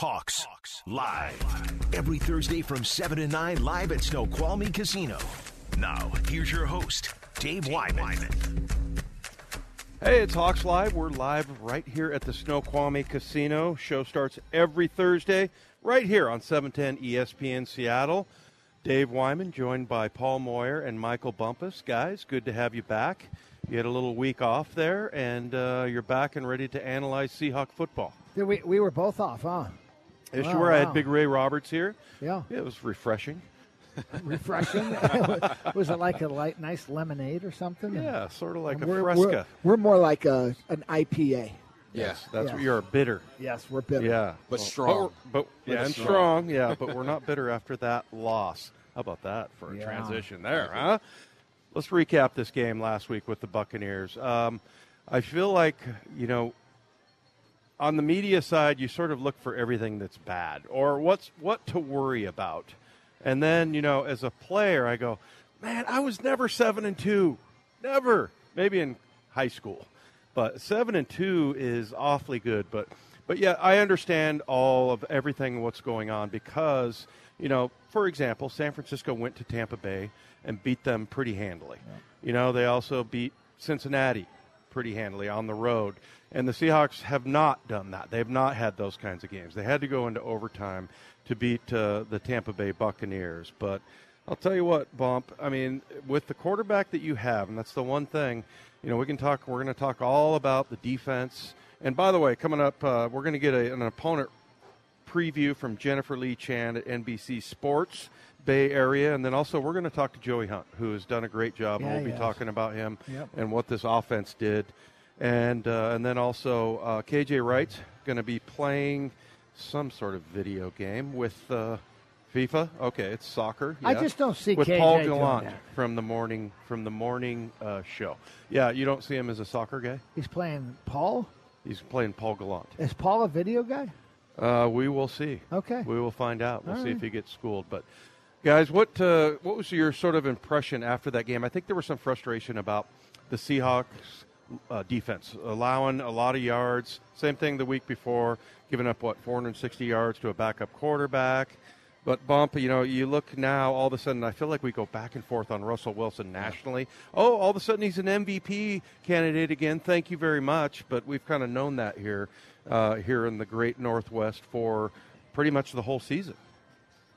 Hawks, live. Every Thursday from 7 to 9 live at Snoqualmie Casino. Now, here's your host, Dave Wyman. Hey, it's Hawks Live. We're live right here at the Snoqualmie Casino. Show starts every Thursday right here on 710 ESPN Seattle. Dave Wyman joined by Paul Moyer and Michael Bumpus. Guys, good to have you back. You had a little week off there, and uh, you're back and ready to analyze Seahawk football. Yeah, we, we were both off, huh? Yes, Wow, you were. I had Big Ray Roberts here. Yeah. Yeah, it was refreshing. Refreshing. was it like a light, nice lemonade or something? Yeah, sort of like a we're, fresca. We're, we're more like a, an IPA. Yes, that's Yeah. what you're bitter. Yes, we're bitter. Yeah, But Well, strong. But, but yeah, and strong. strong. Yeah, but we're not bitter after that loss. How about that for a Yeah. transition there, huh? Let's recap this game last week with the Buccaneers. Um, I feel like you know, on the media side, you sort of look for everything that's bad or what's what to worry about, and then you know, as a player, I go, man, I was never seven and two, never. Maybe in high school, but seven and two is awfully good. But but yeah, I understand all of everything what's going on because you know, for example, San Francisco went to Tampa Bay and beat them pretty handily. You know, they also beat Cincinnati pretty handily on the road. And the Seahawks have not done that. They have not had those kinds of games. They had to go into overtime to beat uh, the Tampa Bay Buccaneers. But I'll tell you what, Bump. I mean, with the quarterback that you have, and that's the one thing. You know, we can talk. We're going to talk all about the defense. And by the way, coming up, uh, we're going to get a, an opponent preview from Jennifer Lee Chan at NBC Sports Bay Area, and then also we're going to talk to Joey Hunt, who has done a great job. and Yeah, we'll be has. talking about him Yep. and what this offense did, and uh, and then also uh, KJ Wright's going to be playing some sort of video game with. Uh, FIFA. Okay, it's soccer. I just don't see with KJ Paul Gallant from the morning from the morning uh, show. Yeah, you don't see him as a soccer guy. He's playing Paul. He's playing Paul Gallant. Is Paul a video guy? Uh, we will see. Okay. We will find out. We'll All see if he gets schooled. But guys, what uh, what was your sort of impression after that game? I think there was some frustration about the Seahawks uh, defense allowing a lot of yards. Same thing the week before, giving up what 460 yards to a backup quarterback. But bump, you know, you look now. All of a sudden, I feel like we go back and forth on Russell Wilson nationally. Oh, all of a sudden he's an MVP candidate again. Thank you very much. But we've kind of known that here, uh, here in the Great Northwest for pretty much the whole season.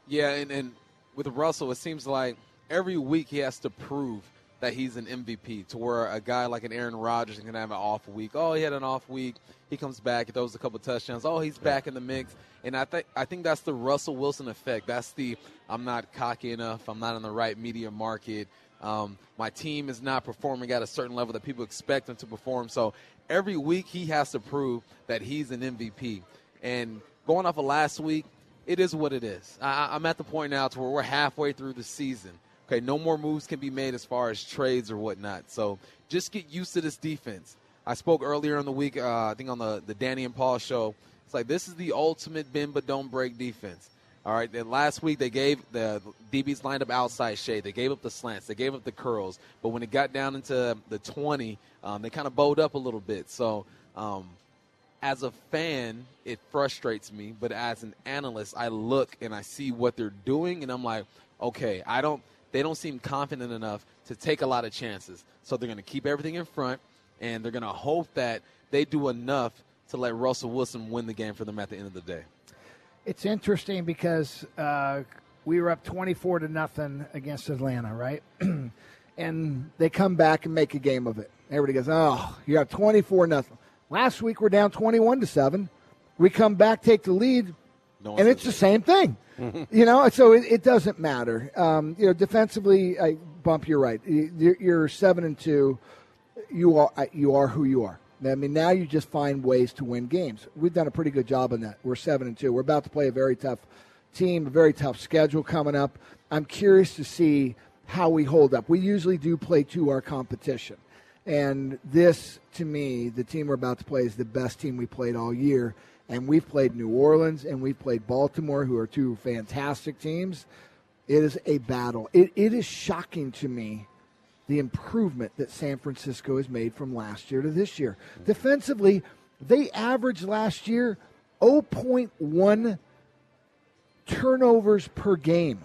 Yeah, and, and with Russell, it seems like every week he has to prove that he's an MVP to where a guy like an Aaron Rodgers can have an off week. Oh, he had an off week. He comes back, he throws a couple touchdowns. Oh, he's back in the mix. And I think I think that's the Russell Wilson effect. That's the I'm not cocky enough. I'm not in the right media market. Um, my team is not performing at a certain level that people expect them to perform. So every week he has to prove that he's an MVP. And going off of last week, it is what it is. I, I'm at the point now to where we're halfway through the season. Okay, no more moves can be made as far as trades or whatnot. So just get used to this defense. I spoke earlier in the week, uh, I think on the, the Danny and Paul show. It's like this is the ultimate bend but don't break defense. All right, then last week they gave the DBs lined up outside shade. They gave up the slants. They gave up the curls. But when it got down into the 20, um, they kind of bowed up a little bit. So um, as a fan, it frustrates me, but as an analyst, I look and I see what they're doing, and I'm like, okay, I don't. They don't seem confident enough to take a lot of chances, so they're going to keep everything in front, and they're going to hope that they do enough to let Russell Wilson win the game for them at the end of the day. It's interesting because uh, we were up twenty-four to nothing against Atlanta, right? And they come back and make a game of it. Everybody goes, oh, you're up 24 nothing. Last week we're down 21 to 7. We come back, take the lead, No and it's the same thing. you know, so it, it doesn't matter. Um, you know, defensively, I bump. You're right. You- You're, you're seven and two. You are you are who you are. I mean, now you just find ways to win games. We've done a pretty good job on that. We're seven and two. We're about to play a very tough team, a very tough schedule coming up. I'm curious to see how we hold up. We usually do play to our competition. And this, to me, the team we're about to play is the best team we played all year. And we've played New Orleans and we've played Baltimore, who are two fantastic teams. It is a battle. It, it is shocking to me the improvement that San Francisco has made from last year to this year. Defensively, they averaged last year 0.1 turnovers per game.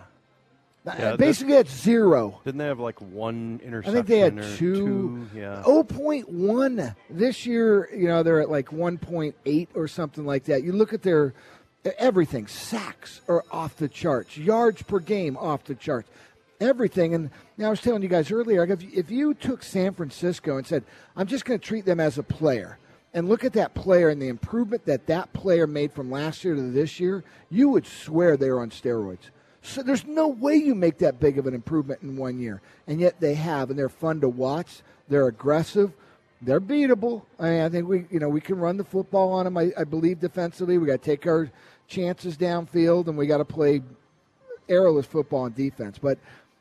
Yeah, Basically, that's zero. Didn't they have like one interception? I think they had or two. Yeah. 0.1 this year. You know they're at like 1.8 or something like that. You look at their everything. Sacks are off the charts. Yards per game off the charts. Everything. And you know, I was telling you guys earlier, if, if you took San Francisco and said, "I'm just going to treat them as a player," and look at that player and the improvement that that player made from last year to this year, you would swear they're on steroids. So there's no way you make that big of an improvement in one year, and yet they have, and they're fun to watch. They're aggressive. They're beatable. I, mean, I think we, you know, we can run the football on them. I, I believe defensively, we got to take our chances downfield, and we got to play arrowless football on defense. But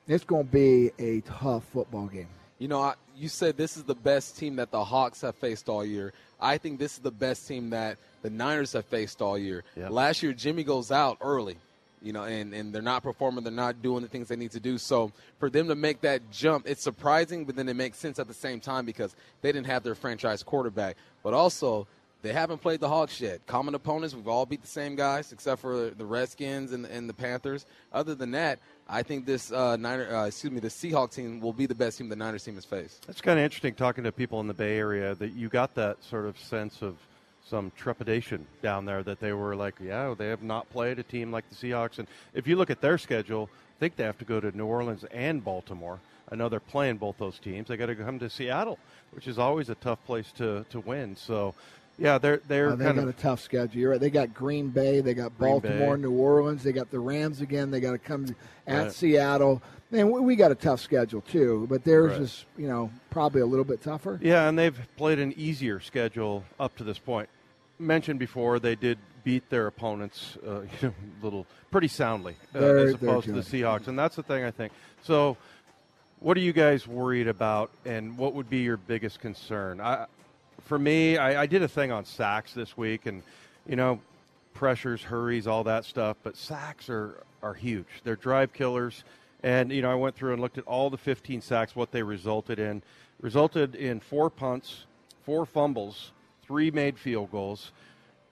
it's going to be a tough football game. You know, I, you said this is the best team that the Hawks have faced all year. I think this is the best team that the Niners have faced all year. Yep. Last year, Jimmy goes out early, you know, and, and they're not performing. They're not doing the things they need to do. So for them to make that jump, it's surprising, but then it makes sense at the same time because they didn't have their franchise quarterback. But also, they haven't played the Hawks yet. Common opponents, we've all beat the same guys except for the Redskins and, and the Panthers. Other than that, I think this uh, Niner, uh, excuse me, the Seahawks team will be the best team the Niners team has faced. That's kind of interesting talking to people in the Bay Area that you got that sort of sense of some trepidation down there that they were like, yeah, they have not played a team like the Seahawks. And if you look at their schedule, I think they have to go to New Orleans and Baltimore. I know they're playing both those teams. They got to come to Seattle, which is always a tough place to, to win. So, yeah, they're they're Uh, they kind got of a tough schedule. You're right. They got Green Bay. They got Green Baltimore, Bay. New Orleans. They got the Rams again. They got to come at Right. Seattle. Man, we, we got a tough schedule too. But theirs Right. is, you know, probably a little bit tougher. Yeah, and they've played an easier schedule up to this point. Mentioned before, they did beat their opponents uh, you know, little pretty soundly uh, as opposed to the. Seahawks, and that's the thing I think. So, what are you guys worried about, and what would be your biggest concern? I, for me, I, I did a thing on sacks this week, and you know, pressures, hurries, all that stuff. But sacks are are huge. They're drive killers, and you know, I went through and looked at all the 15 sacks, what they resulted in. Resulted in four punts, four fumbles, three made field goals,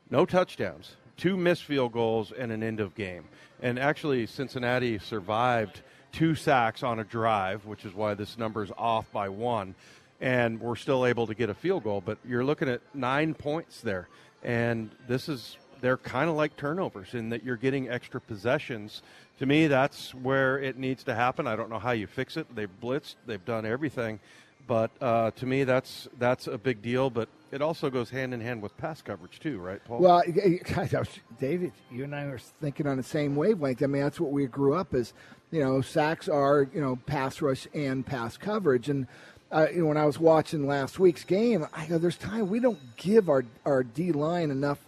no touchdowns, two missed field goals, and an end of game. And actually, Cincinnati survived two sacks on a drive, which is why this number is off by one. And we're still able to get a field goal, but you're looking at nine points there. And this is, they're kind of like turnovers in that you're getting extra possessions. To me, that's where it needs to happen. I don't know how you fix it. They've blitzed, they've done everything. But uh, to me, that's that's a big deal. But it also goes hand in hand with pass coverage too, right, Paul? Well, David, you and I are thinking on the same wavelength. I mean, that's what we grew up as. You know, sacks are you know pass rush and pass coverage. And uh, you know, when I was watching last week's game, I go, "There's time we don't give our our D line enough.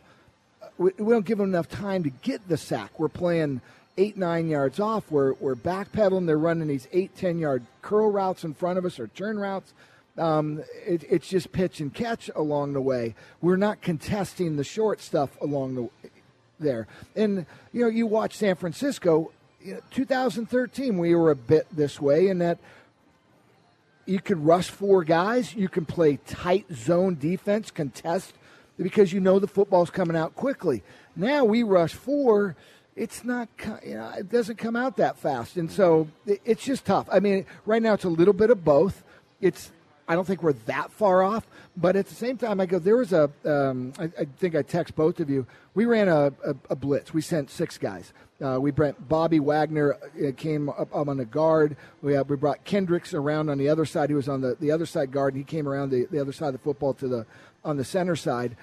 We, we don't give them enough time to get the sack. We're playing." Eight nine yards off, we're we're backpedaling. They're running these eight ten yard curl routes in front of us or turn routes. Um, it, it's just pitch and catch along the way. We're not contesting the short stuff along the there. And you know, you watch San Francisco, you know, 2013. We were a bit this way in that you could rush four guys, you can play tight zone defense, contest because you know the football's coming out quickly. Now we rush four. It's not, you know, it doesn't come out that fast, and so it's just tough. I mean, right now it's a little bit of both. It's I don't think we're that far off, but at the same time, I go there was a. Um, I, I think I text both of you. We ran a, a, a blitz. We sent six guys. Uh, we brought Bobby Wagner uh, came up, up on the guard. We uh, we brought Kendricks around on the other side. He was on the, the other side guard, and he came around the, the other side of the football to the on the center side.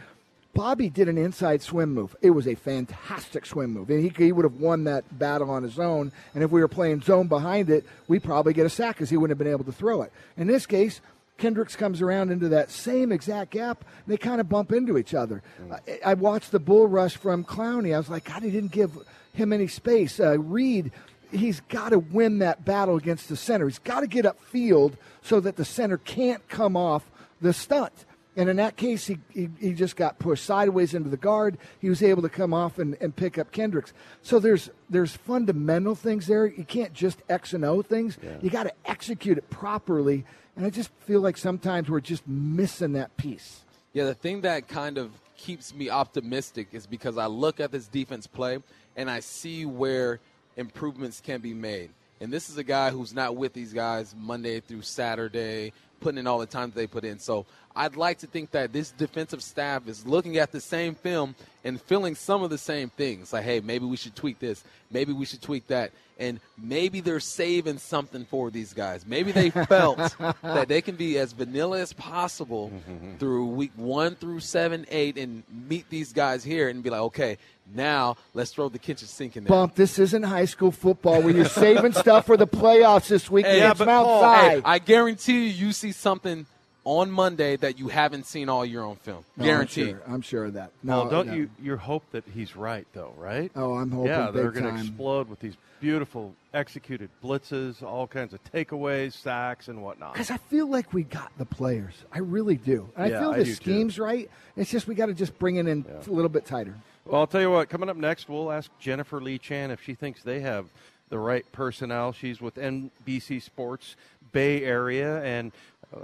Bobby did an inside swim move. It was a fantastic swim move, and he, he would have won that battle on his own. And if we were playing zone behind it, we'd probably get a sack because he wouldn't have been able to throw it. In this case, Kendricks comes around into that same exact gap, they kind of bump into each other. I, I watched the bull rush from Clowney. I was like, God, he didn't give him any space. Uh, Reed, he's got to win that battle against the center. He's got to get upfield so that the center can't come off the stunt. And in that case, he, he, he just got pushed sideways into the guard. He was able to come off and, and pick up Kendricks. So there's there's fundamental things there. You can't just X and O things. You got to execute it properly. And I just feel like sometimes we're just missing that piece. Yeah, the thing that kind of keeps me optimistic is because I look at this defense play and I see where improvements can be made. And this is a guy who's not with these guys Monday through Saturday, putting in all the time that they put in. So I'd like to think that this defensive staff is looking at the same film and feeling some of the same things. Like, hey, maybe we should tweak this. Maybe we should tweak that. And maybe they're saving something for these guys. Maybe they felt that they can be as vanilla as possible through week one through seven, eight, and meet these guys here and be like, okay, now let's throw the kitchen sink in there. Bump, this isn't high school football where you're saving stuff for the playoffs this week Hey, against but Mount Paul, hey, I guarantee you, you see something on Monday that you haven't seen all year on film. No, Guarantee. I'm sure, I'm sure of that. No, well, don't no. you you hope that he's right though, right? Oh, I'm hoping Yeah, they're going to explode with these beautiful executed blitzes, all kinds of takeaways, sacks, and whatnot. Because I feel like we got the players. I really do. And Yeah, I feel I the do, too. scheme's right. It's just we got to just bring it in a little bit tighter. Well, I'll tell you what. Coming up next, we'll ask Jennifer Lee Chan if she thinks they have the right personnel. She's with NBC Sports Bay Area, and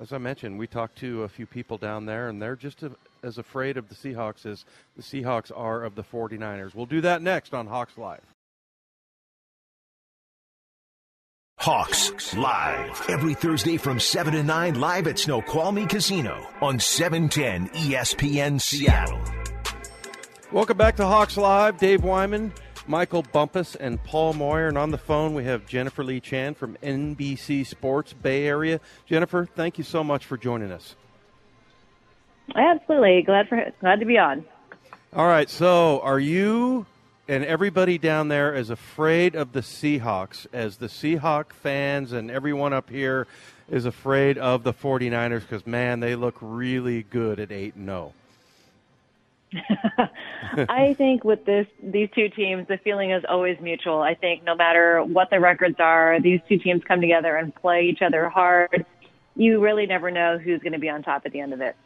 as I mentioned, we talked to a few people down there, and they're just a, as afraid of the Seahawks as the Seahawks are of the 49ers. We'll do that next on Hawks Live. Hawks live every Thursday from 7 to 9 live at Snoqualmie Casino on 710 ESPN Seattle. Welcome back to Hawks Live. Dave Wyman, Michael Bumpus, and Paul Moyer. And on the phone, we have Jennifer Lee Chan from NBC Sports Bay Area. Jennifer, thank you so much for joining us. Absolutely. Glad for glad to be on. All right, so are you and everybody down there as afraid of the Seahawks as the Seahawk fans and everyone up here is afraid of the 49ers because, man, they look really good at 8 and oh? 0. I think with this these two teams, the feeling is always mutual. I think no matter what the records are, these two teams come together and play each other hard. You really never know who's going to be on top at the end of it.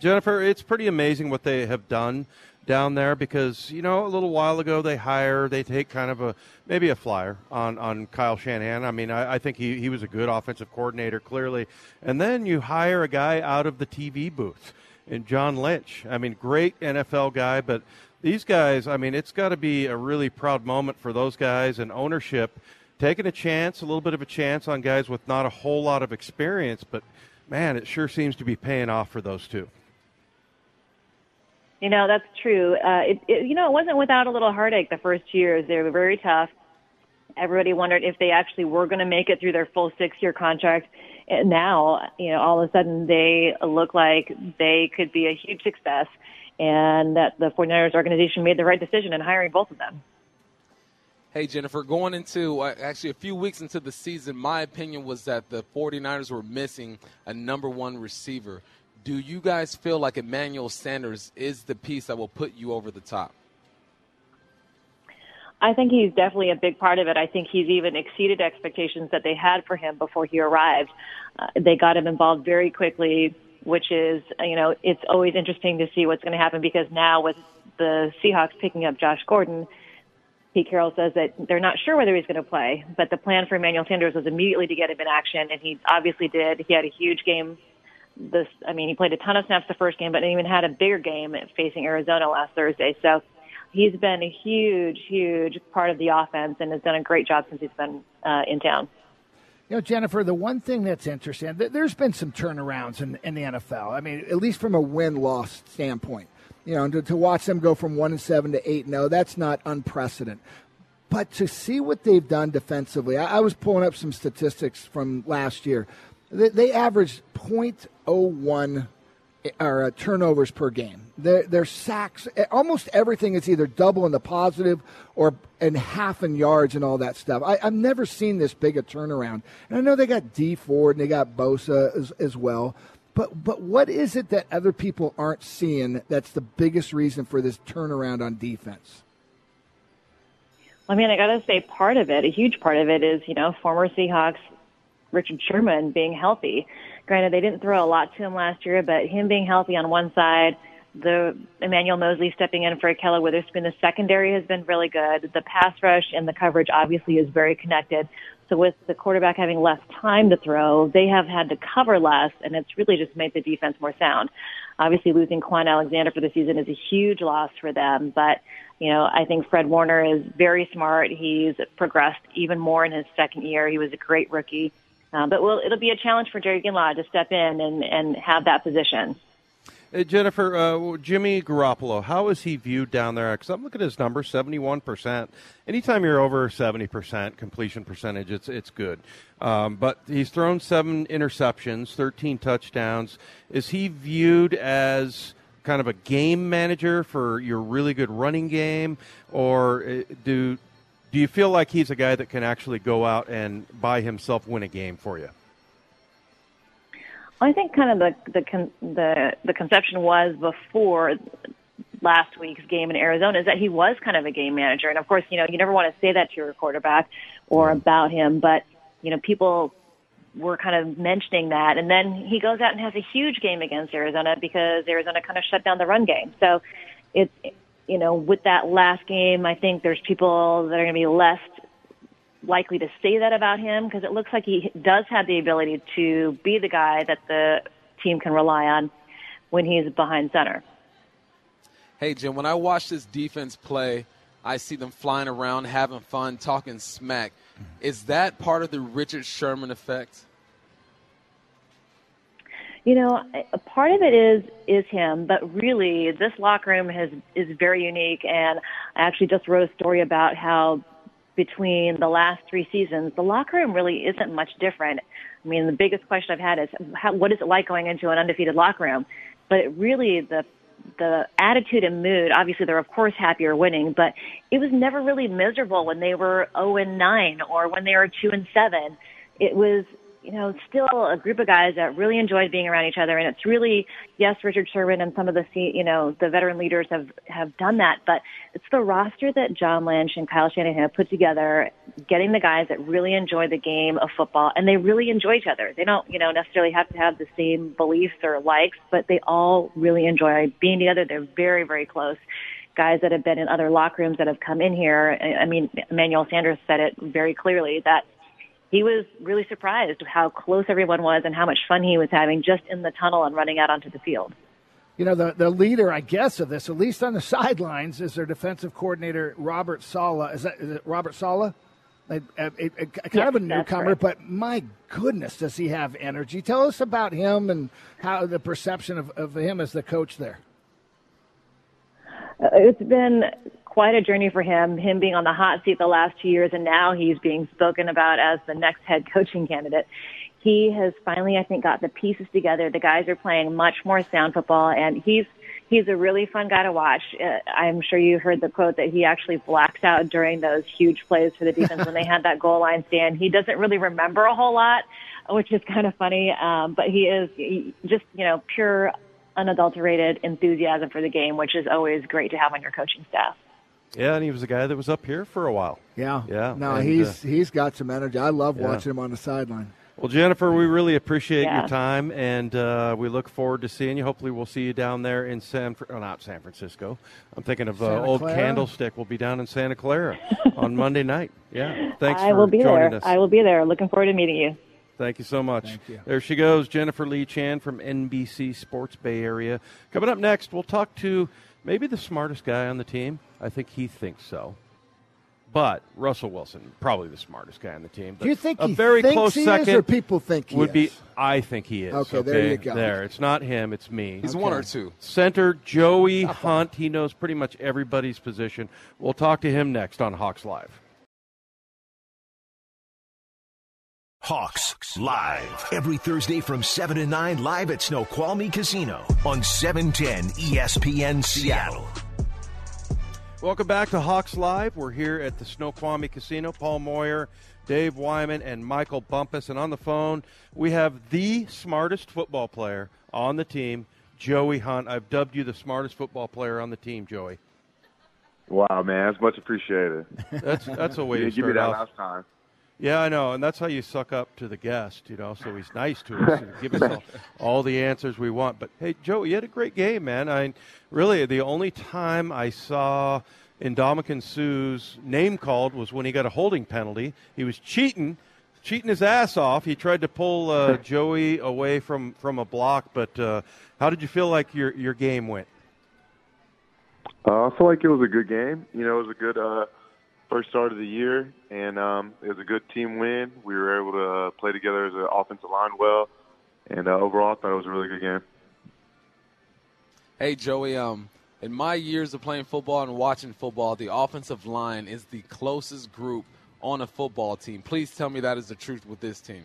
Jennifer, it's pretty amazing what they have done down there because you know a little while ago they hire they take kind of a maybe a flyer on on Kyle Shanahan. I mean I, I think he he was a good offensive coordinator clearly, and then you hire a guy out of the TV booth in John Lynch. I mean great NFL guy, but these guys I mean it's got to be a really proud moment for those guys and ownership taking a chance, a little bit of a chance on guys with not a whole lot of experience, but man, it sure seems to be paying off for those two. You know, that's true. Uh, it, it, you know, it wasn't without a little heartache the first years. They were very tough. Everybody wondered if they actually were going to make it through their full six-year contract. And now, you know, all of a sudden they look like they could be a huge success and that the 49ers organization made the right decision in hiring both of them. Hey, Jennifer, going into uh, actually a few weeks into the season, my opinion was that the 49ers were missing a number one receiver. Do you guys feel like Emmanuel Sanders is the piece that will put you over the top? I think he's definitely a big part of it. I think he's even exceeded expectations that they had for him before he arrived. Uh, they got him involved very quickly, which is, you know, it's always interesting to see what's going to happen because now with the Seahawks picking up Josh Gordon, Pete Carroll says that they're not sure whether he's going to play, but the plan for Emmanuel Sanders was immediately to get him in action, and he obviously did. He had a huge game. This, I mean, he played a ton of snaps the first game, but then even had a bigger game facing Arizona last Thursday. So he's been a huge, huge part of the offense and has done a great job since he's been uh, in town. You know, Jennifer, the one thing that's interesting, th- there's been some turnarounds in, in the NFL. I mean, At least from a win loss standpoint. You know, to, to watch them go from 1 and 7 to 8 no, that's not unprecedented. But to see what they've done defensively, I, I was pulling up some statistics from last year. They, they averaged 0.01 or uh, turnovers per game. Their, their sacks, eh, almost everything is either double in the positive or and half in yards and all that stuff. I, I've never seen this big a turnaround. And I know they got Dee Ford and they got Bosa as, as well. But but what is it that other people aren't seeing that's the biggest reason for this turnaround on defense? I mean, I got to say, part of it, a huge part of it, is you know former Seahawks Richard Sherman being healthy. Granted, they didn't throw a lot to him last year, but him being healthy on one side, the Emmanuel Moseley stepping in for Ahkello Witherspoon, the secondary has been really good. The pass rush and the coverage obviously is very connected. So with the quarterback having less time to throw, they have had to cover less, and it's really just made the defense more sound. Obviously, losing Kwon Alexander for the season is a huge loss for them, but you know, I think Fred Warner is very smart. He's progressed even more in his second year. He was a great rookie. Uh, but will it'll be a challenge for Dre Greenlaw to step in and, and have that position. Hey, Jennifer, uh, Jimmy Garoppolo, how is he viewed down there? Because I'm looking at his number, 71%. Anytime you're over 70% completion percentage, it's, it's good. Um, but he's thrown seven interceptions, 13 touchdowns. Is he viewed as kind of a game manager for your really good running game? Or uh, do, do you feel like he's a guy that can actually go out and by himself win a game for you? I think kind of the the the the conception was before last week's game in Arizona is that he was kind of a game manager, and of course, you know, you never want to say that to your quarterback or about him, but you know, people were kind of mentioning that, and then he goes out and has a huge game against Arizona because Arizona kind of shut down the run game. So it's you know, with that last game, I think there's people that are going to be less likely to say that about him because it looks like he does have the ability to be the guy that the team can rely on when he's behind center. Hey, Jim, when I watch this defense play, I see them flying around, having fun, talking smack. Is that part of the Richard Sherman effect? You know, a part of it is is him, but really, this locker room has is very unique. And I actually just wrote a story about how between the last three seasons, the locker room really isn't much different. I mean, the biggest question I've had is how, what is it like going into an undefeated locker room? But it really, the the attitude and mood, obviously they're of course happier winning, but it was never really miserable when they were 0 and 9 or when they were 2 and 7. It was you know, still a group of guys that really enjoyed being around each other. And it's really, yes, Richard Sherman and some of the, you know, the veteran leaders have, have done that, but it's the roster that John Lynch and Kyle Shanahan have put together, getting the guys that really enjoy the game of football and they really enjoy each other. They don't, you know, necessarily have to have the same beliefs or likes, but they all really enjoy being together. They're very, very close guys that have been in other locker rooms that have come in here. I mean, Emmanuel Sanders said it very clearly that he was really surprised how close everyone was and how much fun he was having just in the tunnel and running out onto the field. You know, the, the leader, I guess, of this, at least on the sidelines, is their defensive coordinator, Robert Saleh. Is that is it Robert Saleh? A, a, a, kind yes, of a newcomer, right. but my goodness, does he have energy? Tell us about him and how the perception of, of him as the coach there. Uh, it's been quite a journey for him, him being on the hot seat the last two years, and now he's being spoken about as the next head coaching candidate. He has finally, I think, got the pieces together. The guys are playing much more sound football, and he's he's a really fun guy to watch. Uh, I'm sure you heard the quote that he actually blacks out during those huge plays for the defense when they had that goal line stand. He doesn't really remember a whole lot, which is kind of funny. Um, but he is he, just you know pure unadulterated enthusiasm for the game, which is always great to have on your coaching staff. Yeah, and he was a guy that was up here for a while. Yeah, yeah. No, and, he's uh, he's got some energy. I love yeah. watching him on the sideline. Well, Jennifer, we really appreciate yeah. your time, and uh, we look forward to seeing you. Hopefully, we'll see you down there in San, oh, not San Francisco. I'm thinking of uh, Old Candlestick. We'll be down in Santa Clara on Monday night. Yeah, thanks. I will be there. Us. I will be there. Looking forward to meeting you. Thank you so much. You. There she goes, Jennifer Lee Chan from NBC Sports Bay Area. Coming up next, we'll talk to maybe the smartest guy on the team. I think he thinks so. But Russell Wilson, probably the smartest guy on the team. Do you think a he very thinks close he second is, or people think he would is? be? I think he is. Okay, okay, there you go. There, it's not him, it's me. He's Okay. one or two. Center Joey Hunt. He knows pretty much everybody's position. We'll talk to him next on Hawks Live. Hawks Live. Every Thursday from 7 to 9 live at Snoqualmie Casino on 710 ESPN Seattle. Welcome back to Hawks Live. We're here at the Snoqualmie Casino. Paul Moyer, Dave Wyman, and Michael Bumpus. And on the phone, we have the smartest football player on the team, Joey Hunt. I've dubbed you the smartest football player on the team, Joey. Wow, man, that's much appreciated. That's that's a way to didn't give me that off. last time. Yeah, I know, and that's how you suck up to the guest, you know. So he's nice to us and give us all, all the answers we want. But hey, Joe, you had a great game, man. I really the only time I saw Ndamukong Suh's name called was when he got a holding penalty. He was cheating, cheating his ass off. He tried to pull uh, Joey away from, from a block, but uh, how did you feel like your your game went? Uh, I feel like it was a good game. You know, it was a good uh, first start of the year, and um, it was a good team win. We were able to uh, play together as an offensive line well, and uh, overall, I thought it was a really good game. Hey, Joey. Um, in my years of playing football and watching football, the offensive line is the closest group on a football team. Please tell me that is the truth with this team.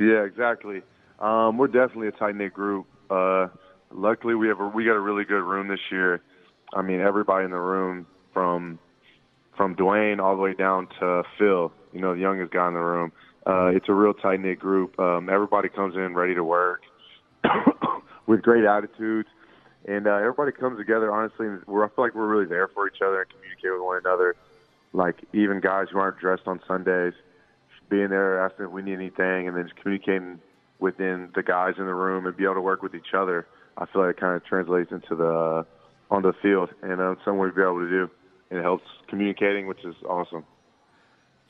Yeah, exactly. Um, we're definitely a tight knit group. Uh, luckily, we have a, we got a really good room this year. I mean, everybody in the room from from Duane all the way down to Phil, you know, the youngest guy in the room. Uh, it's a real tight knit group. Um, everybody comes in ready to work with great attitudes, and uh, everybody comes together. Honestly, and we're, I feel like we're really there for each other and communicate with one another. Like even guys who aren't dressed on Sundays, being there, asking if we need anything, and then just communicating within the guys in the room and be able to work with each other. I feel like it kind of translates into the uh, on the field, and uh, something we'd be able to do. And it helps communicating, which is awesome.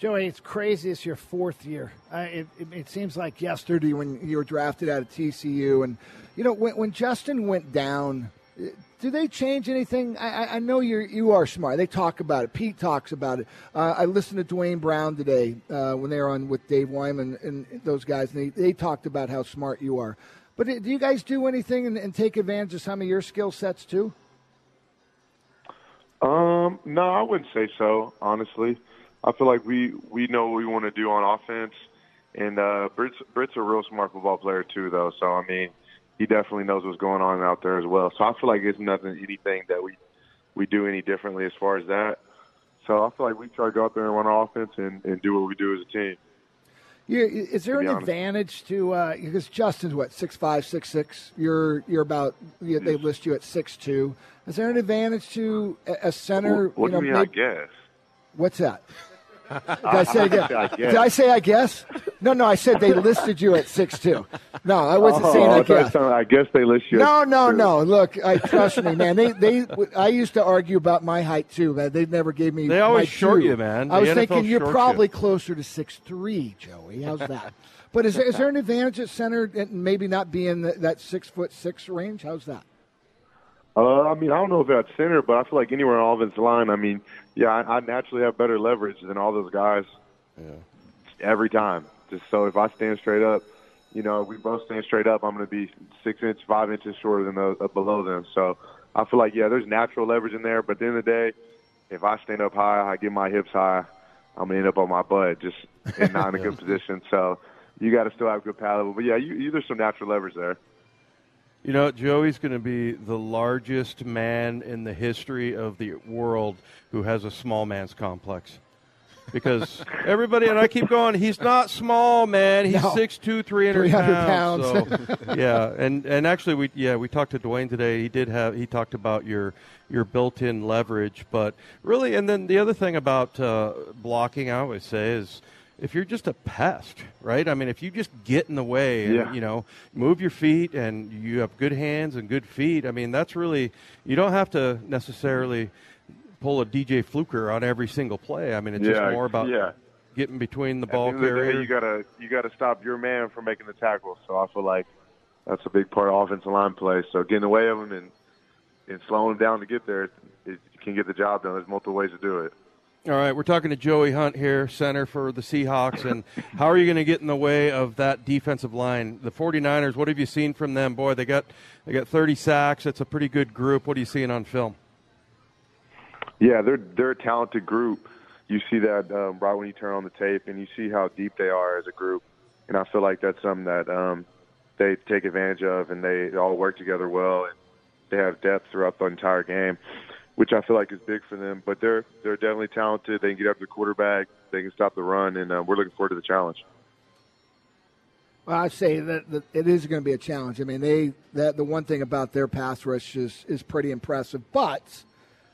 Joey, it's crazy. It's your fourth year. Uh, it, it, it, seems like yesterday when you were drafted out of TCU, and you know when, when Justin went down. Do they change anything? I, I know you you are smart. They talk about it. Pete talks about it. Uh, I listened to Duane Brown today uh, when they were on with Dave Wyman and those guys, and they, they talked about how smart you are. But do you guys do anything and, and take advantage of some of your skill sets too? Um, no, I wouldn't say so. Honestly, I feel like we we know what we want to do on offense, and uh, Britt's Britt's a real smart football player too, though. So I mean, he definitely knows what's going on out there as well. So I feel like it's nothing, anything that we we do any differently as far as that. So I feel like we try to go out there and run our offense and, and do what we do as a team. Yeah, is there an honest. advantage to uh, because Justin's what six five six six? You're you're about you, they list you at six two. Is there an advantage to a center? What, what you know, do you? Maybe, I guess. What's that? Did I say I guess? Did I say I guess? No, no. I said they listed you at six two. No, I wasn't oh, saying I, I guess. I guess they list you. No, no, no. Look, I trust me, man. They, they. I used to argue about my height too, man. They never gave me. They always short two. you, man. The I was NFL thinking you're probably you. closer to six three, Joey. How's that? but is there, is there an advantage at center and maybe not being that six foot six range? How's that? Uh, I mean, I don't know if at center, but I feel like anywhere on offensive line. I mean, yeah, I, I naturally have better leverage than all those guys. Yeah. Every time, just so if I stand straight up, you know, if we both stand straight up, I'm going to be six inches, five inches shorter than those uh, below them. So I feel like yeah, there's natural leverage in there, but at the end of the day, if I stand up high, I get my hips high, I'm gonna end up on my butt, just not in a good position. So you got to still have good paddle. But yeah, you, you, there's some natural leverage there. You know, Joey's going to be the largest man in the history of the world who has a small man's complex. Because everybody, and I keep going, he's not small, man. He's no. 6'2", 300, 300 pounds. pounds. So, yeah, and, and actually, we yeah we talked to Duane today. He did have he talked about your your built-in leverage, but really, and then the other thing about uh, blocking, I always say is – if you're just a pest, right? I mean, if you just get in the way and, yeah. you know, move your feet and you have good hands and good feet, I mean, that's really, you don't have to necessarily pull a DJ Fluker on every single play. I mean, it's yeah, just more about yeah. getting between the At ball the carrier. Day, you gotta you gotta stop your man from making the tackle. So I feel like that's a big part of offensive line play. So getting away of them and and slowing them down to get there, it, it can get the job done. There's multiple ways to do it. All right, we're talking to Joey Hunt here, center for the Seahawks. And how are you going to get in the way of that defensive line? The 49ers, what have you seen from them? Boy, they got they got 30 sacks. It's a pretty good group. What are you seeing on film? Yeah, they're they're a talented group. You see that um, right when you turn on the tape, and you see how deep they are as a group. And I feel like that's something that um, they take advantage of, and they all work together well, and they have depth throughout the entire game which I feel like is big for them. But they're they're definitely talented. They can get after the quarterback. They can stop the run, and uh, we're looking forward to the challenge. Well, I say that, that it is going to be a challenge. I mean, they that the one thing about their pass rush is is pretty impressive, but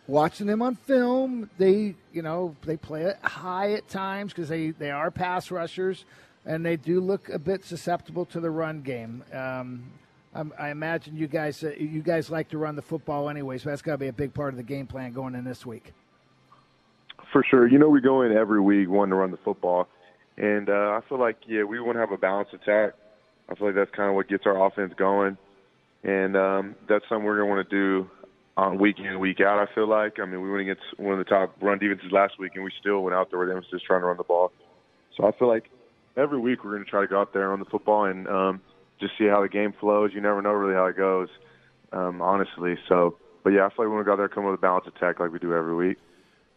watching them on film, they you know they play it high at times because they they are pass rushers and they do look a bit susceptible to the run game. Um, um, I imagine you guys uh, you guys like to run the football anyway, so that's got to be a big part of the game plan going in this week. For sure, you know we go in every week wanting to run the football, And uh, I feel like yeah, we want to have a balanced attack. I feel like that's kind of what gets our offense going, and um, that's something we're to want to do on week in week out. I feel like I mean we went against one of the top run defenses last week, and we still went out there with emphasis trying to run the ball. So I feel like every week we're going to try to go out there on the football and um, just see how the game flows. You never know really how it goes, um, honestly. So, but yeah, I feel like we want to go there come with a balanced attack like we do every week.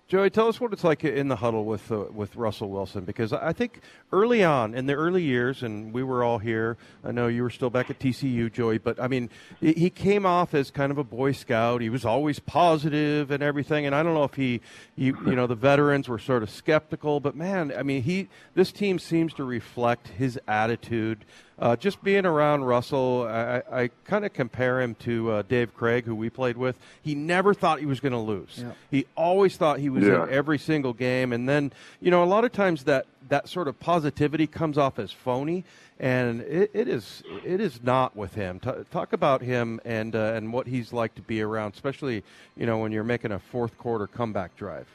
Joey, tell us what it's like in the huddle with uh, with Russell Wilson because I think early on in the early years, and we were all here. I know you were still back at TCU, Joey, but I mean, he came off as kind of a Boy Scout. He was always positive and everything. And I don't know if he, you, you know, the veterans were sort of skeptical, but man, I mean, he this team seems to reflect his attitude. Uh, just being around Russell, I, I kind of compare him to uh, Dave Krieg, who we played with. He never thought he was going to lose. Yeah. He always thought he was yeah. in every single game. And then, you know, a lot of times that, that sort of positivity comes off as phony, and it, it is it is not with him. T- talk about him and uh, and what he's like to be around, especially you know when you're making a fourth quarter comeback drive.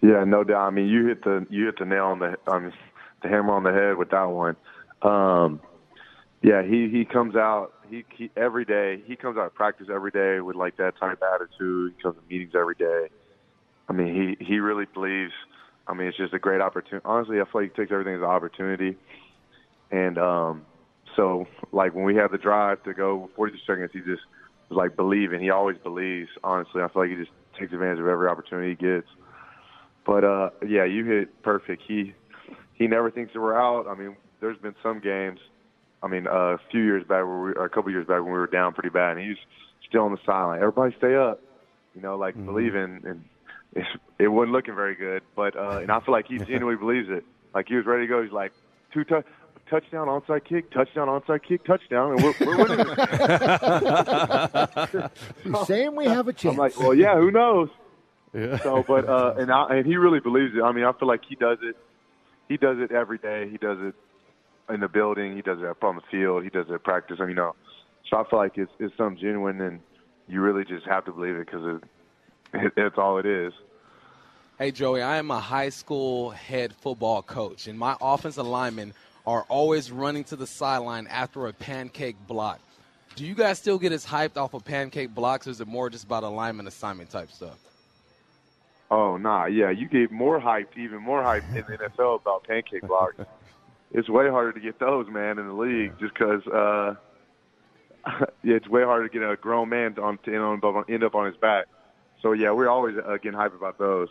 Yeah, no doubt. I mean, you hit the you hit the nail on the on the hammer on the head with that one. Um, yeah, he he comes out he, he every day. He comes out of practice every day with like that type of attitude. He comes to meetings every day. I mean, he he really believes. I mean, it's just a great opportunity. Honestly, I feel like he takes everything as an opportunity. And um, so, like when we have the drive to go 42 seconds, he just was like believing. He always believes. Honestly, I feel like he just takes advantage of every opportunity he gets. But uh, yeah, you hit perfect. He he never thinks that we're out. I mean, there's been some games. I mean, uh, a few years back, where we, or a couple years back when we were down pretty bad, and he's still on the sideline. Everybody stay up, you know, like mm-hmm. believing, and it, it wasn't looking very good. But uh, and I feel like he genuinely believes it. Like he was ready to go. He's like two t- touchdown, onside kick, touchdown, onside kick, touchdown, and we're, we're winning. He's saying we have a chance. I'm like, well, yeah, who knows? Yeah. So, but uh, and I, and he really believes it. I mean, I feel like he does it he does it every day. He does it in the building. He does it up on the field. He does it at practice. I mean, you know, so I feel like it's it's something genuine, and you really just have to believe it because it, it, it's all it is. Hey, Joey, I am a high school head football coach, and my offensive linemen are always running to the sideline after a pancake block. Do you guys still get as hyped off of pancake blocks, or is it more just about alignment assignment type stuff? Oh nah, yeah, you get more hyped, even more hyped in the NFL about pancake blocks. it's way harder to get those, man, in the league, just because uh, yeah, it's way harder to get a grown man on to end, on, end up on his back. So yeah, we're always uh, getting hyped about those.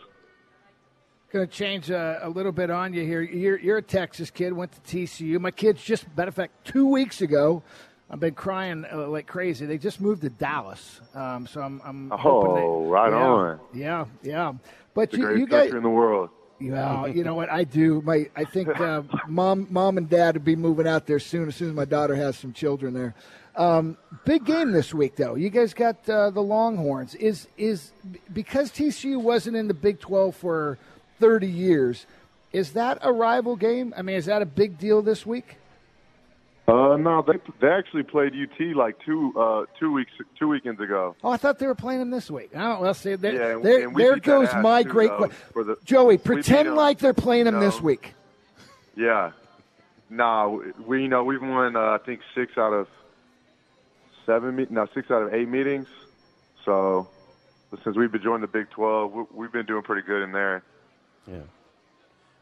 Going to change uh, a little bit on you here. You're, you're a Texas kid, went to TCU. My kids just, matter of fact, two weeks ago I've been crying uh, like crazy. They just moved to Dallas, um, so I'm. I'm oh, they, right yeah, on. Yeah, yeah. But the you, you guys in the world. Yeah, you know what I do. My I think uh, mom, mom and dad would be moving out there soon. As soon as my daughter has some children there. Um, big game this week, though. You guys got uh, the Longhorns. Is is because TCU wasn't in the Big Twelve for thirty years? Is that a rival game? I mean, is that a big deal this week? Uh, no, they they actually played UT like two uh, two weeks two weekends ago. Oh, I thought they were playing them this week. I don't. Well, see, there, yeah, there, and there goes my too, great question. Joey, pretend like they're playing them this week. Yeah, no, we you know we've won uh, I think six out of seven, no six out of eight meetings. So since we've been joining the Big Twelve, we've been doing pretty good in there. Yeah.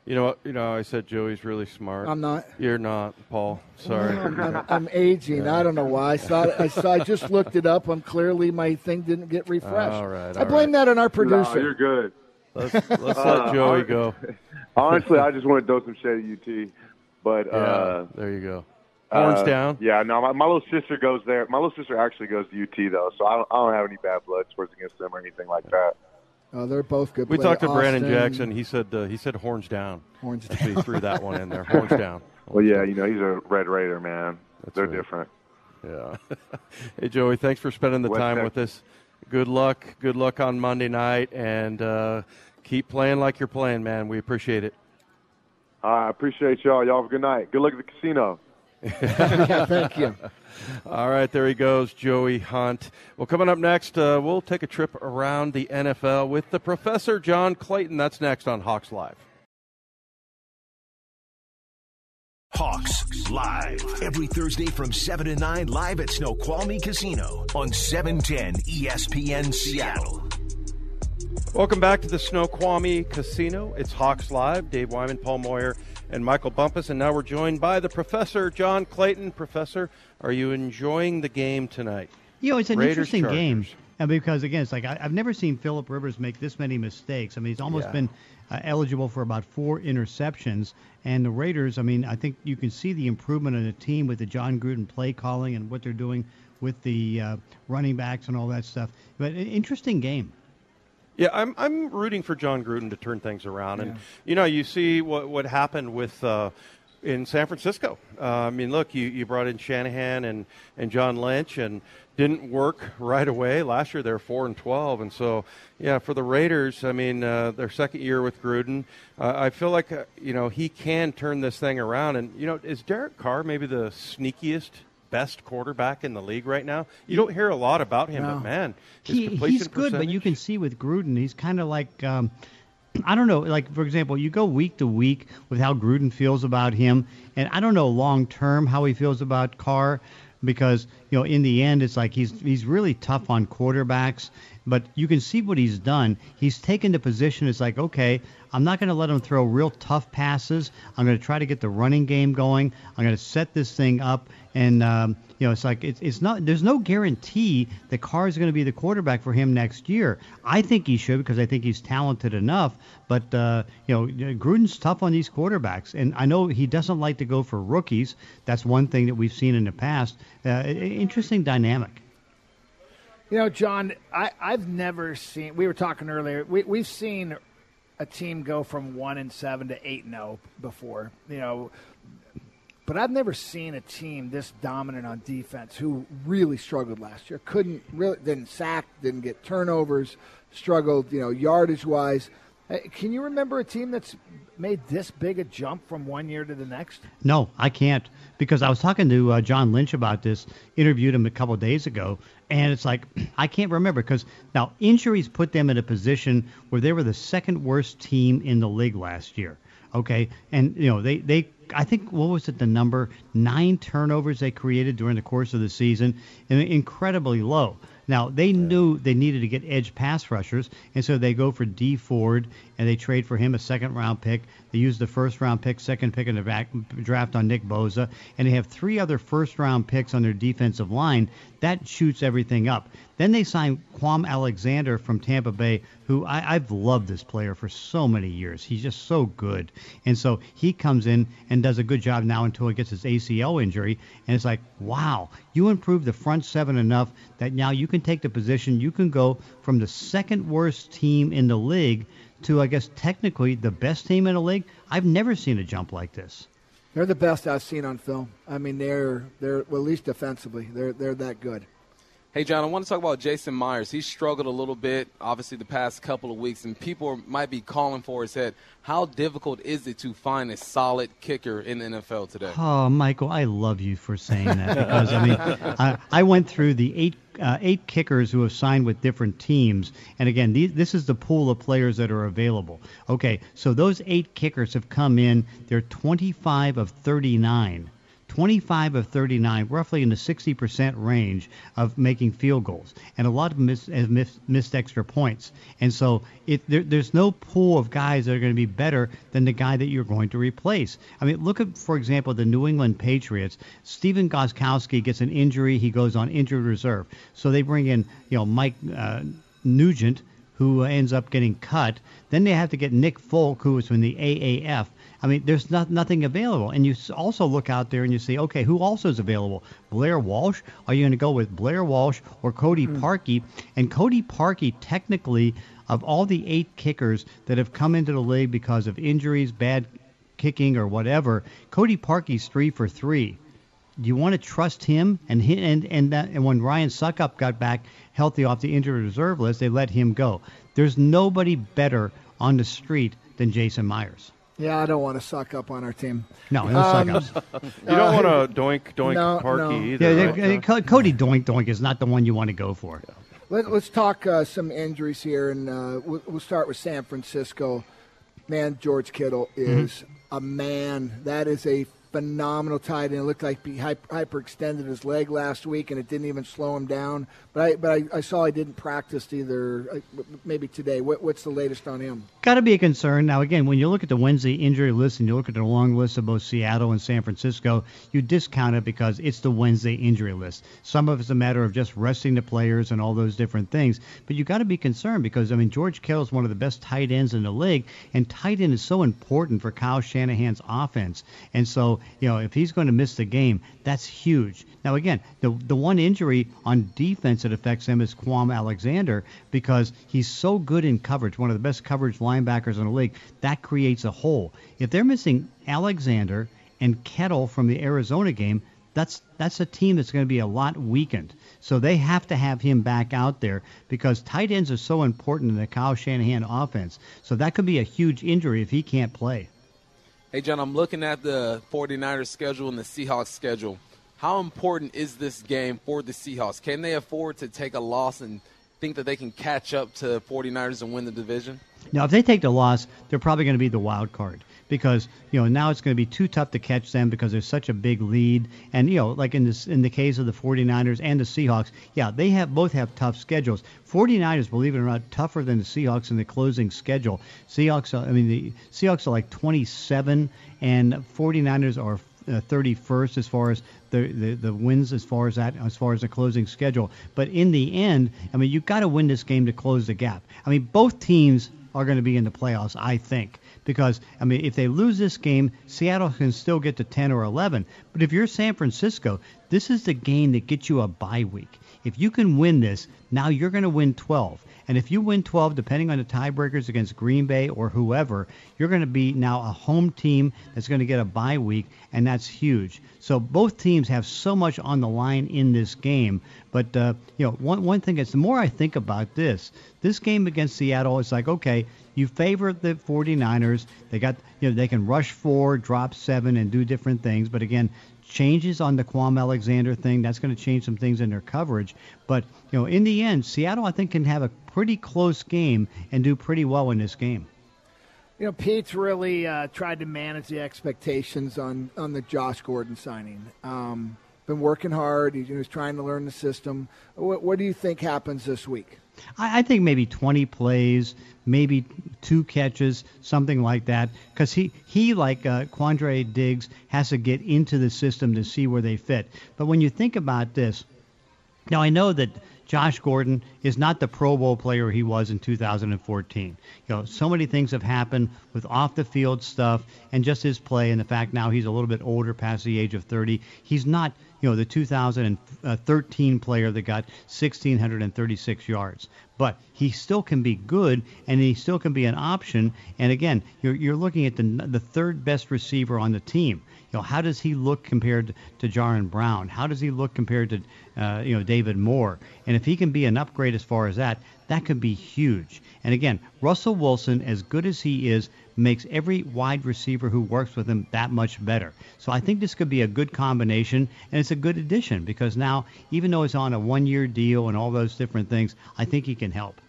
You know, you know. I said Joey's really smart. I'm not. You're not, Paul. Sorry. I'm, I'm, I'm aging. Yeah. I don't know why. I saw. I saw. I just looked it up. I'm clearly my thing didn't get refreshed. All right. All I blame right. that on our producer. No, you're good. Let's, let's uh, let Joey go. Honestly, I just want to throw some shade at UT, but yeah, uh, there you go. Horns uh, down. Yeah, no, my, my little sister goes there. My little sister actually goes to UT though, so I don't, I don't have any bad blood towards against them or anything like that. Oh, they're both good. We play. talked to Austin. Brandon Jackson. He said uh, he said horns down. Horns down. he threw that one in there. Horns down. well, yeah, you know he's a Red Raider, man. That's they're right. different. Yeah. hey, Joey, thanks for spending the West time Texas. with us. Good luck. Good luck on Monday night, and uh, keep playing like you're playing, man. We appreciate it. I appreciate y'all. Y'all have a good night. Good luck at the casino. yeah, thank you. All right, there he goes, Joey Hunt. Well, coming up next, uh, we'll take a trip around the NFL with the professor, John Clayton. That's next on Hawks Live. Hawks live every Thursday from 7 to 9 live at Snoqualmie Casino on 710 ESPN Seattle. Welcome back to the Snoqualmie Casino. It's Hawks Live. Dave Wyman, Paul Moyer, and Michael Bumpus. And now we're joined by the professor, John Clayton. Professor, are you enjoying the game tonight? You know, it's an Raiders, interesting Chargers. game. And because, again, it's like I, I've never seen Philip Rivers make this many mistakes. I mean, he's almost Yeah. been uh, eligible for about four interceptions. And the Raiders, I mean, I think you can see the improvement in the team with the Jon Gruden play calling and what they're doing with the uh, running backs and all that stuff. But an interesting game. Yeah, I'm I'm rooting for Jon Gruden to turn things around, and you know, you see what what happened with. Uh, in San Francisco, uh, I mean, look, you, you brought in Shanahan and, and John Lynch, and didn't work right away. Last year they were four and twelve, and so yeah, for the Raiders, I mean, uh, their second year with Gruden, uh, I feel like uh, you know he can turn this thing around. And you know, is Derek Carr maybe the sneakiest, best quarterback in the league right now? You don't hear a lot about him, No. but man, He, he's good, but you can see with Gruden, he's kind of like um, I don't know. Like for example, you go week to week with how Gruden feels about him, and I don't know long term how he feels about Carr, because you know in the end it's like he's he's really tough on quarterbacks. But you can see what he's done. He's taken the position. It's like okay, I'm not going to let him throw real tough passes. I'm going to try to get the running game going. I'm going to set this thing up, and um, you know, it's like it's, it's not. There's no guarantee that Carr is going to be the quarterback for him next year. I think he should because I think he's talented enough. But uh, you know, Gruden's tough on these quarterbacks, and I know he doesn't like to go for rookies. That's one thing that we've seen in the past. Uh, interesting dynamic. You know, John, I, I've never seen. We were talking earlier. We, we've seen a team go from one and seven to eight and zero before. You know, but I've never seen a team this dominant on defense who really struggled last year. Couldn't really didn't sack, didn't get turnovers, struggled. You know, yardage wise. Can you remember a team that's made this big a jump from one year to the next? No, I can't because I was talking to uh, John Lynch about this. Interviewed him a couple days ago, and it's like I can't remember because now injuries put them in a position where they were the second worst team in the league last year. Okay, and you know they they I think what was it the number nine turnovers they created during the course of the season, and incredibly low. Now they knew they needed to get edge pass rushers, and so they go for Dee Ford and they trade for him a second round pick. They use the first round pick, second pick in the draft on Nick Bosa, and they have three other first round picks on their defensive line. That shoots everything up. Then they sign Kwon Alexander from Tampa Bay, who I, I've loved this player for so many years. He's just so good, and so he comes in and does a good job now until he gets his ACL injury, and it's like, wow, you improved the front seven enough that now you can take the position. You can go from the second worst team in the league to, I guess, technically the best team in the league. I've never seen a jump like this. They're the best I've seen on film. I mean, they're they're well, at least defensively, they're they're that good. Hey, John, I want to talk about Jason Myers. He struggled a little bit, obviously, the past couple of weeks, and people might be calling for his head. How difficult is it to find a solid kicker in the NFL today? Oh, Michael, I love you for saying that because I mean, I, I went through the eight uh, eight kickers who have signed with different teams, and again, these, this is the pool of players that are available. Okay, so those eight kickers have come in. They're 25 of 39. 25 of 39, roughly in the 60% range of making field goals, and a lot of them miss, have missed, extra points. And so it, there, there's no pool of guys that are going to be better than the guy that you're going to replace. I mean, look at, for example, the New England Patriots. Stephen Gostkowski gets an injury; he goes on injured reserve. So they bring in, you know, Mike uh, Nugent, who ends up getting cut. Then they have to get Nick Folk, who was in the AAF. I mean, there's not, nothing available. And you also look out there and you see, okay, who also is available? Blair Walsh? Are you going to go with Blair Walsh or Cody hmm. Parkey? And Cody Parkey, technically, of all the eight kickers that have come into the league because of injuries, bad kicking, or whatever, Cody Parkey's three for three do you want to trust him? And he, and and that, and when Ryan Succop got back healthy off the injured reserve list, they let him go. There's nobody better on the street than Jason Myers. Yeah, I don't want to suck up on our team. No, no Um, Suckups. You don't want to doink doink no, Parkey no. either. Yeah, right, they- Cody Doink Doink is not the one you want to go for. Let, us talk uh, some injuries here, and uh, we'll, we'll start with San Francisco. Man, George Kittle is a man. That is a phenomenal tight end. It looked like he hyperextended his leg last week, and it didn't even slow him down. But I, but I, I saw he didn't practice either. Maybe today. What, what's the latest on him? Got to be a concern. Now, again, when you look at the Wednesday injury list and you look at the long list of both Seattle and San Francisco, you discount it because it's the Wednesday injury list. Some of it's a matter of just resting the players and all those different things. But you got to be concerned because I mean George Kittle is one of the best tight ends in the league, and tight end is so important for Kyle Shanahan's offense. And so you know, if he's going to miss the game, that's huge. Now, again, the the one injury on defense that affects him is Kwon Alexander because he's so good in coverage, one of the best coverage linebackers in the league. That creates a hole. If they're missing Alexander and Kittle from the Arizona game, that's that's a team that's going to be a lot weakened. So they have to have him back out there because tight ends are so important in the Kyle Shanahan offense. So that could be a huge injury if he can't play. Hey, John, I'm looking at the 49ers schedule and the Seahawks schedule. How important is this game for the Seahawks? Can they afford to take a loss and think that they can catch up to 49ers and win the division? Now, if they take the loss, they're probably going to be the wild card because you know now it's going to be too tough to catch them because there's such a big lead. And you know, like in this in the case of the 49ers and the Seahawks, yeah, they have both have tough schedules. 49ers, believe it or not, tougher than the Seahawks in the closing schedule. Seahawks, I mean, the Seahawks are like 27, and 49ers are uh, 31st as far as the, the, the wins as far as that as far as the closing schedule. But in the end, I mean, you've got to win this game to close the gap. I mean, both teams are going to be in the playoffs, I think. Because, I mean, if they lose this game, Seattle can still get to 10 or 11. But if you're San Francisco, this is the game that gets you a bye week. If you can win this, now you're going to win 12. And if you win 12, depending on the tiebreakers against Green Bay or whoever, you're going to be now a home team that's going to get a bye week, and that's huge. So both teams have so much on the line in this game. But uh, you know, one one thing is the more I think about this, this game against Seattle is like, okay, you favor the 49ers. They got you know they can rush four, drop seven, and do different things. But again, changes on the Kwon Alexander thing. That's going to change some things in their coverage. But you know, in the end, Seattle I think can have a pretty close game and do pretty well in this game. You know, Pete's really uh, tried to manage the expectations on on the Josh Gordon signing. Um, been working hard. He's, he's trying to learn the system. What, what do you think happens this week? I, I think maybe 20 plays, maybe two catches, something like that. Because he, he, like uh, Quandre Diggs, has to get into the system to see where they fit. But when you think about this, now I know that Josh Gordon is not the Pro Bowl player he was in 2014. You know, so many things have happened with off the field stuff and just his play and the fact now he's a little bit older past the age of 30. He's not you know, the 2013 player that got 1,636 yards. But he still can be good, and he still can be an option. And again, you're, you're looking at the, the third best receiver on the team. You know, how does he look compared to Jaron Brown? How does he look compared to, uh, you know, David Moore? And if he can be an upgrade as far as that, that could be huge. And again, Russell Wilson, as good as he is, makes every wide receiver who works with him that much better. So I think this could be a good combination, and it's a good addition because now, even though it's on a one-year deal and all those different things, I think he can help.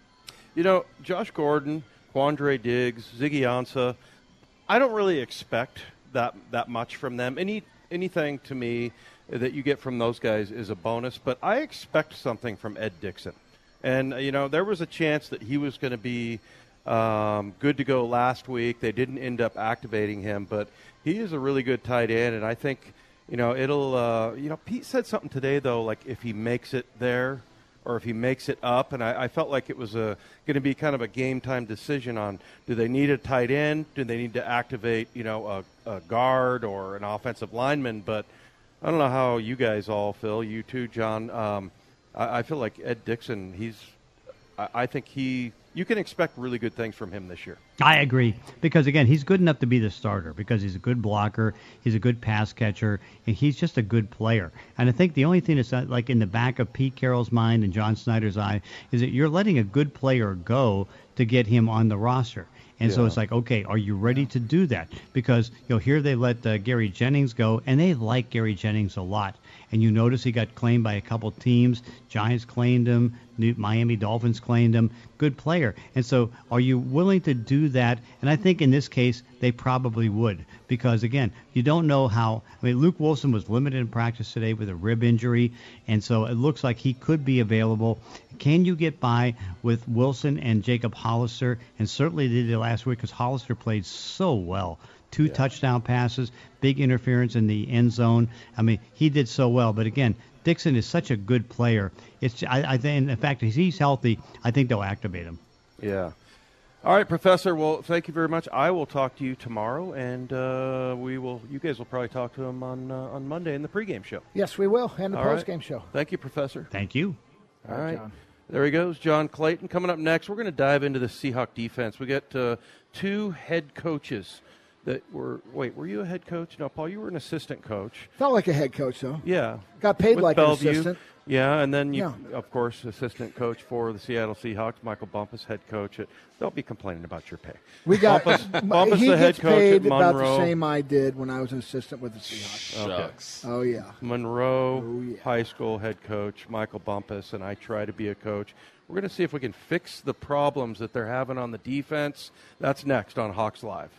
You know, Josh Gordon, Quandre Diggs, Ziggy Ansah, I don't really expect that that much from them. Any anything to me that you get from those guys is a bonus, but I expect something from Ed Dickson. And you know, there was a chance that he was going to be um, good to go last week. They didn't end up activating him, but he is a really good tight end, and I think you know it'll. Uh, you know, Pete said something today though, like if he makes it there or if he makes it up, and I, I felt like it was going to be kind of a game time decision on do they need a tight end, do they need to activate you know a, a guard or an offensive lineman, but. I don't know how you guys all feel. You too, John. Um, I, I, feel like Ed Dickson. He's. I, I think he you can expect really good things from him this year. I agree because again, he's good enough to be the starter because he's a good blocker, he's a good pass catcher, and he's just a good player. And I think the only thing that's uh, like in the back of Pete Carroll's mind and John Schneider's eye is that you're letting a good player go to get him on the roster. And yeah. so it's like, okay, are you ready to do that? Because you know here they let uh, Gary Jennings go, and they like Gary Jennings a lot. And you notice he got claimed by a couple teams. Giants claimed him. New, Miami Dolphins claimed him. Good player. And so, are you willing to do that? And I think in this case, they probably would because again, you don't know how. I mean, Luke Wilson was limited in practice today with a rib injury, and so it looks like he could be available. Can you get by with Wilson and Jacob Hollister? And certainly they did last week because Hollister played so well two yeah. touchdown passes, big interference in the end zone. I mean, he did so well. But again, Dickson is such a good player. It's I, I think in fact if he's healthy, I think they'll activate him. Yeah. All right, Professor. Well, thank you very much. I will talk to you tomorrow, and uh, we will. You guys will probably talk to him on uh, on Monday in the pregame show. Yes, we will, and the postgame right. show. Thank you, Professor. Thank you. All right. John. There he goes, John Clayton. Coming up next, we're going to dive into the Seahawk defense. We got uh, two head coaches that were wait were you a head coach? No paul you were an assistant coach. Felt like a head coach though. Yeah. Got paid like Bellevue. an assistant. Yeah and then you yeah. of course assistant coach for the seattle seahawks. Michael bumpus head coach at they'll be complaining about your pay. We got bumpus, bumpus he the head coach paid at about the same i did when i was an assistant with the seahawks. Okay. oh yeah. Monroe oh, yeah. high school head coach michael bumpus and i try to be a coach. We're going to see if we can fix the problems that they're having on the defense. That's next on hawks live